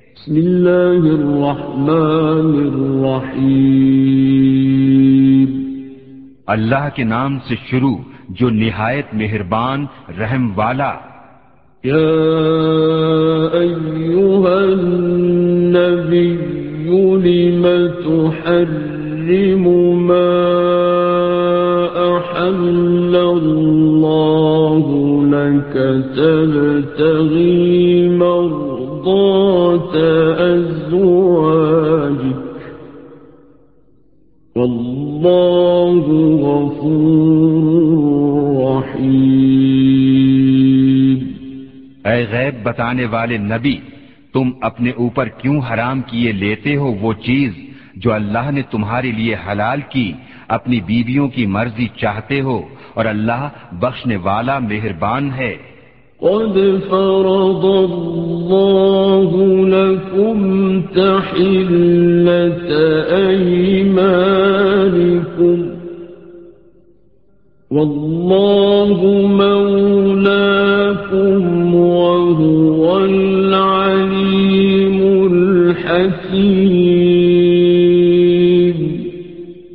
بسم الله الرحمن الرحيم. اللہ کے نام سے شروع جو نہایت مہربان رحم والا۔ يا أيها النبي لم تحرم ما لك تبتغي مرضات أزواجك والله غفور رحيم. اے غیب بتانے والے نبی، تم اپنے اوپر کیوں حرام کیے لیتے ہو وہ چیز جو اللہ نے تمہارے لیے حلال کی اپنی بیویوں کی مرضی چاہتے ہو اور اللہ بخشنے والا مہربان ہے۔ قد فرض الله لكم تحلة أيمانكم والله مولاكم وهو العليم الحكيم۔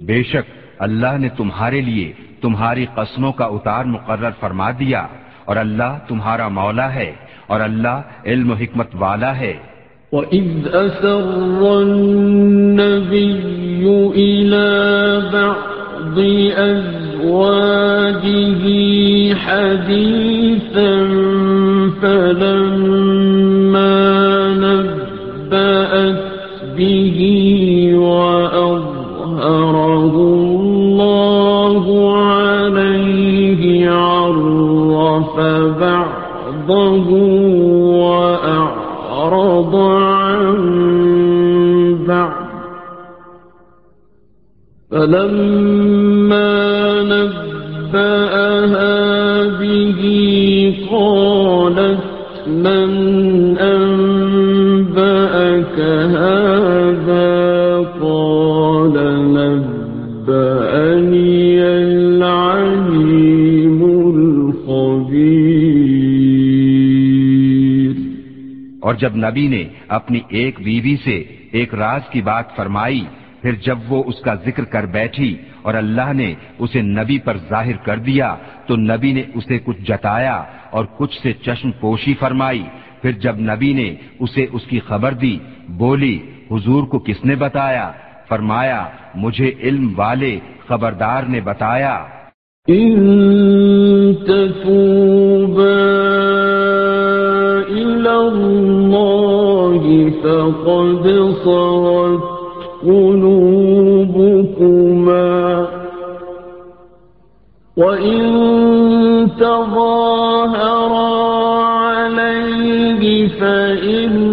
بے شک اللہ نے تمہارے لیے تمہاری قسموں کا اتار مقرر فرما دیا اور اللہ تمہارا مولا ہے اور اللہ علم و حکمت والا ہے۔ وَإِذْ أَسَرَّ النَّبِيُّ إِلَى بَعْضِ أَزْوَاجِهِ حَدِيثًا فَلَمَّا نَبَّأَتْ بِهِ وَأَظْهَرَهُ ربوں جب نبی نے اپنی ایک بیوی سے ایک راز کی بات فرمائی، پھر جب وہ اس کا ذکر کر بیٹھی اور اللہ نے اسے نبی پر ظاہر کر دیا، تو نبی نے اسے کچھ جتایا اور کچھ سے چشم پوشی فرمائی۔ پھر جب نبی نے اسے اس کی خبر دی، بولی، حضور کو کس نے بتایا؟ فرمایا، مجھے علم والے خبردار نے بتایا۔ لقد صغت قلوبكما وإن تظاهرا عليه فإن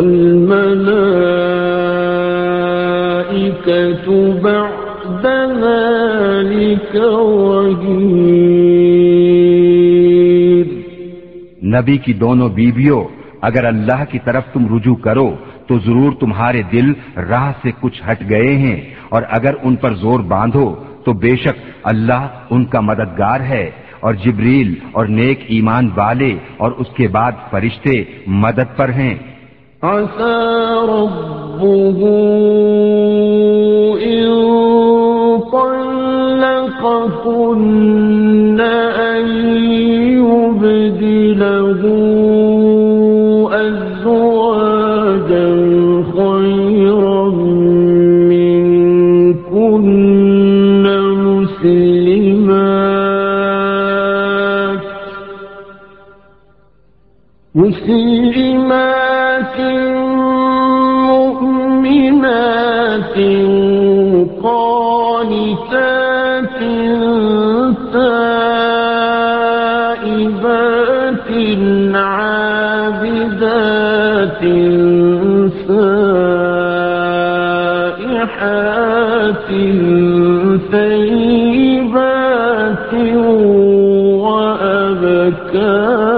والملائكة بعد ذلك ظهير نبی کی دونوں بیویوں، اگر اللہ کی طرف تم رجوع کرو، تو ضرور تمہارے دل راہ سے کچھ ہٹ گئے ہیں۔ اور اگر ان پر زور باندھو، تو بے شک اللہ ان کا مددگار ہے۔ اور جبریل اور نیک ایمان والے اور اس کے بعد فرشتے مدد پر ہیں۔ عسى ربه إن طلقكن مسلمات مؤمنات قانتات تائبات عابدات سائحات ثيبات وأبكارا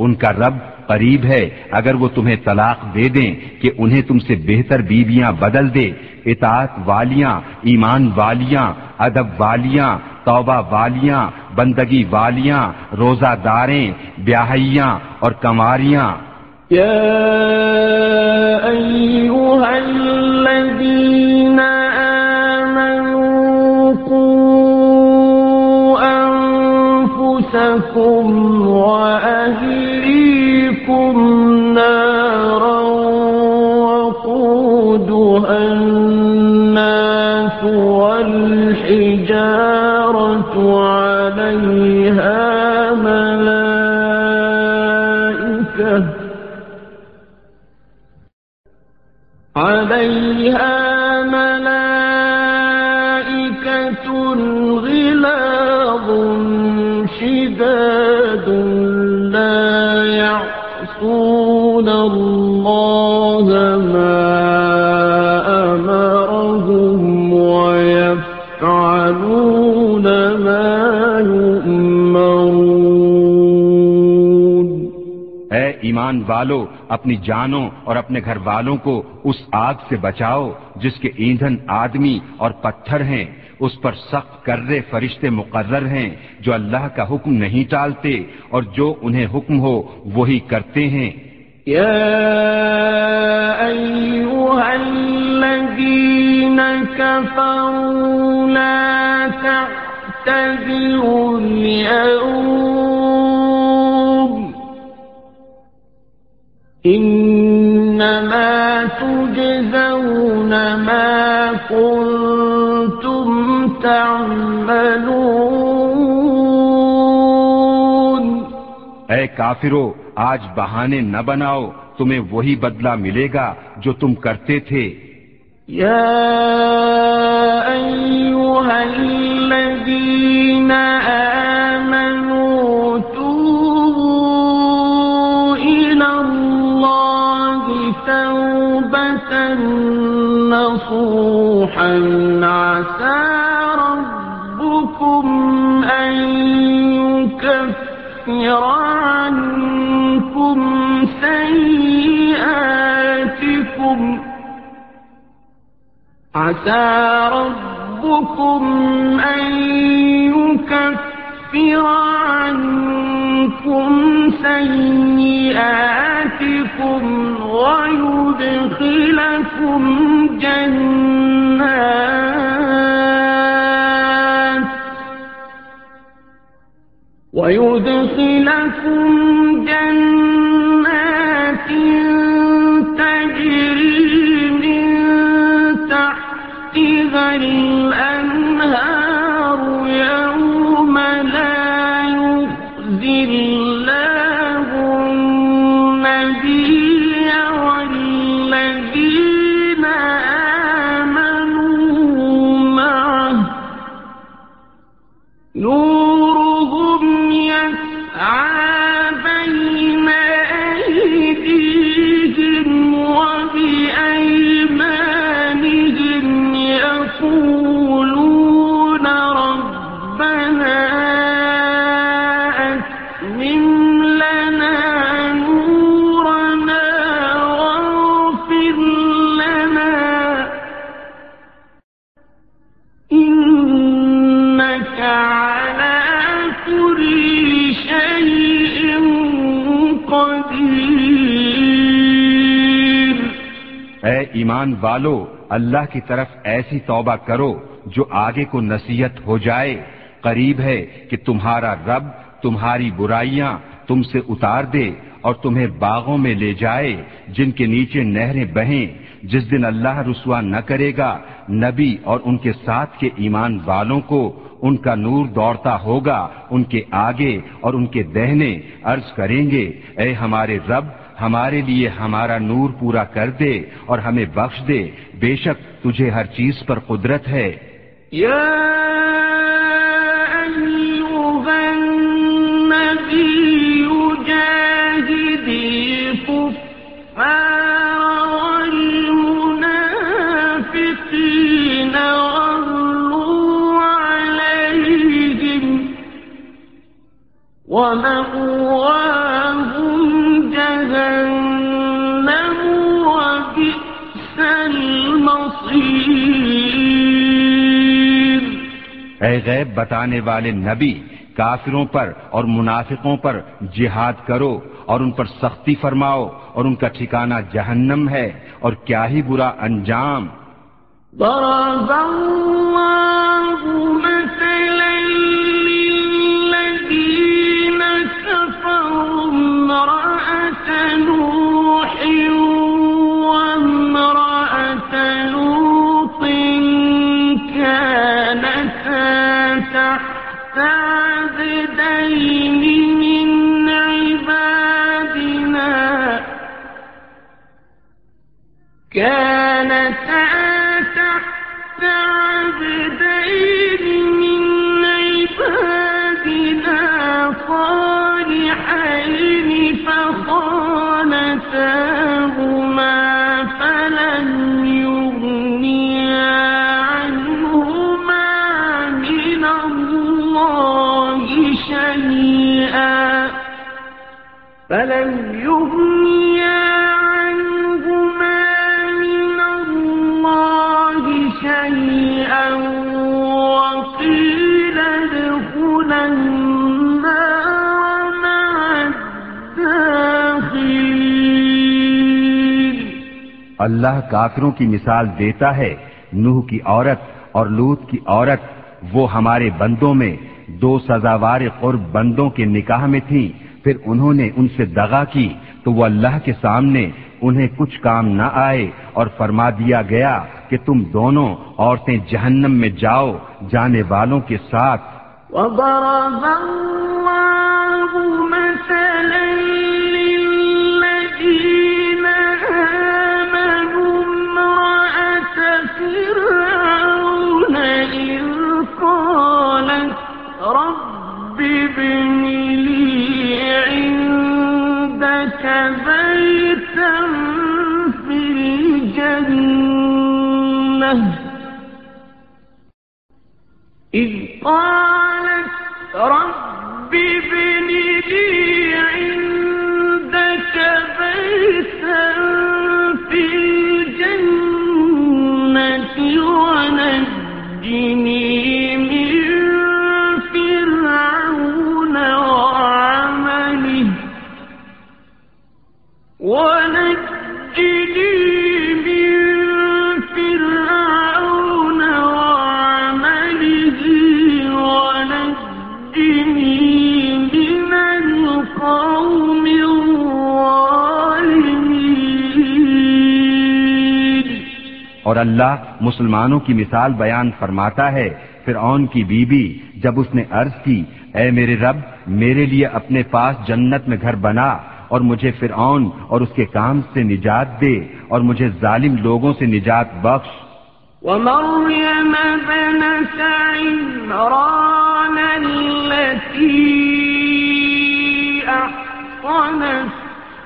ان کا رب قریب ہے، اگر وہ تمہیں طلاق دے دیں کہ انہیں تم سے بہتر بیویاں بدل دے، اطاعت والیاں، ایمان والیاں، ادب والیاں، توبہ والیاں، بندگی والیاں روزہ داریں بیاہیاں اور کماریاں يا عليها اے ایمان والو، اپنی جانوں اور اپنے گھر والوں کو اس آگ سے بچاؤ جس کے ایندھن آدمی اور پتھر ہیں، اس پر سخت کرے فرشتے مقرر ہیں جو اللہ کا حکم نہیں ٹالتے اور جو انہیں حکم ہو وہی کرتے ہیں۔ يا تجزون ما كنتم تعملون اے کافرو آج بہانے نہ بناؤ تمہیں وہی بدلہ ملے گا جو تم کرتے تھے۔ يا نصوحا عسى ربكم أن يكفر عنكم سيئاتكم عسى ربكم أن يكفر عنكم سيئاتكم ويدخلكم جنات ويدخلكم جنات تجري من تحتها الأنهار ایمان والو، اللہ کی طرف ایسی توبہ کرو جو آگے کو نصیحت ہو جائے۔ قریب ہے کہ تمہارا رب تمہاری برائیاں تم سے اتار دے اور تمہیں باغوں میں لے جائے، جن کے نیچے نہریں بہیں۔ جس دن اللہ رسوا نہ کرے گا، نبی اور ان کے ساتھ کے ایمان والوں کو ان کا نور دوڑتا ہوگا، ان کے آگے اور ان کے دہنے عرض کریں گے، اے ہمارے رب ہمارے لیے ہمارا نور پورا کر دے اور ہمیں بخش دے۔ بے شک تجھے ہر چیز پر قدرت ہے۔ يا أيها اے غیب، بتانے والے نبی، کافروں پر اور منافقوں پر جہاد کرو اور ان پر سختی فرماؤ اور ان کا ٹھکانہ جہنم ہے اور کیا ہی برا انجام۔ كانتا تحت عبدين من عبادنا صالحين، فخانتاهما فلم يغنيا عنهما من الله شيئا. فلم يغنيا اللہ کافروں کی مثال دیتا ہے، نوح کی عورت اور لوت کی عورت، وہ ہمارے بندوں میں دو سزاوار قرب بندوں کے نکاح میں تھیں۔ پھر انہوں نے ان سے دغا کی، تو وہ اللہ کے سامنے انہیں کچھ کام نہ آئے اور فرما دیا گیا کہ تم دونوں عورتیں جہنم میں جاؤ، جانے والوں کے ساتھ۔ وضرب الله مثلا اور اللہ مسلمانوں کی مثال بیان فرماتا ہے فرعون کی بیوی جب اس نے عرض کی اے میرے رب میرے لیے اپنے پاس جنت میں گھر بنا اور مجھے فرعون اور اس کے کام سے نجات دے اور مجھے ظالم لوگوں سے نجات بخش. ومريم بنت عمران التي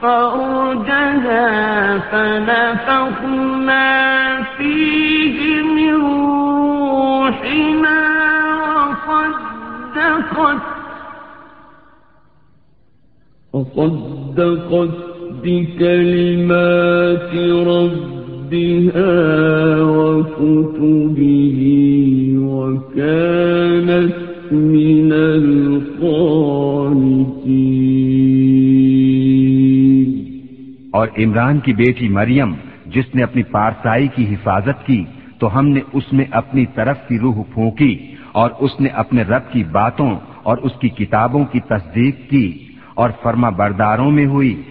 فرجها فنفخنا فيه من روحنا وصدقت وصدقت بكلمات ربها وكتبه اور عمران کی بیٹی مریم جس نے اپنی پارسائی کی حفاظت کی، تو ہم نے اس میں اپنی طرف کی روح پھونکی اور اس نے اپنے رب کی باتوں اور اس کی کتابوں کی تصدیق کی اور فرما برداروں میں ہوئی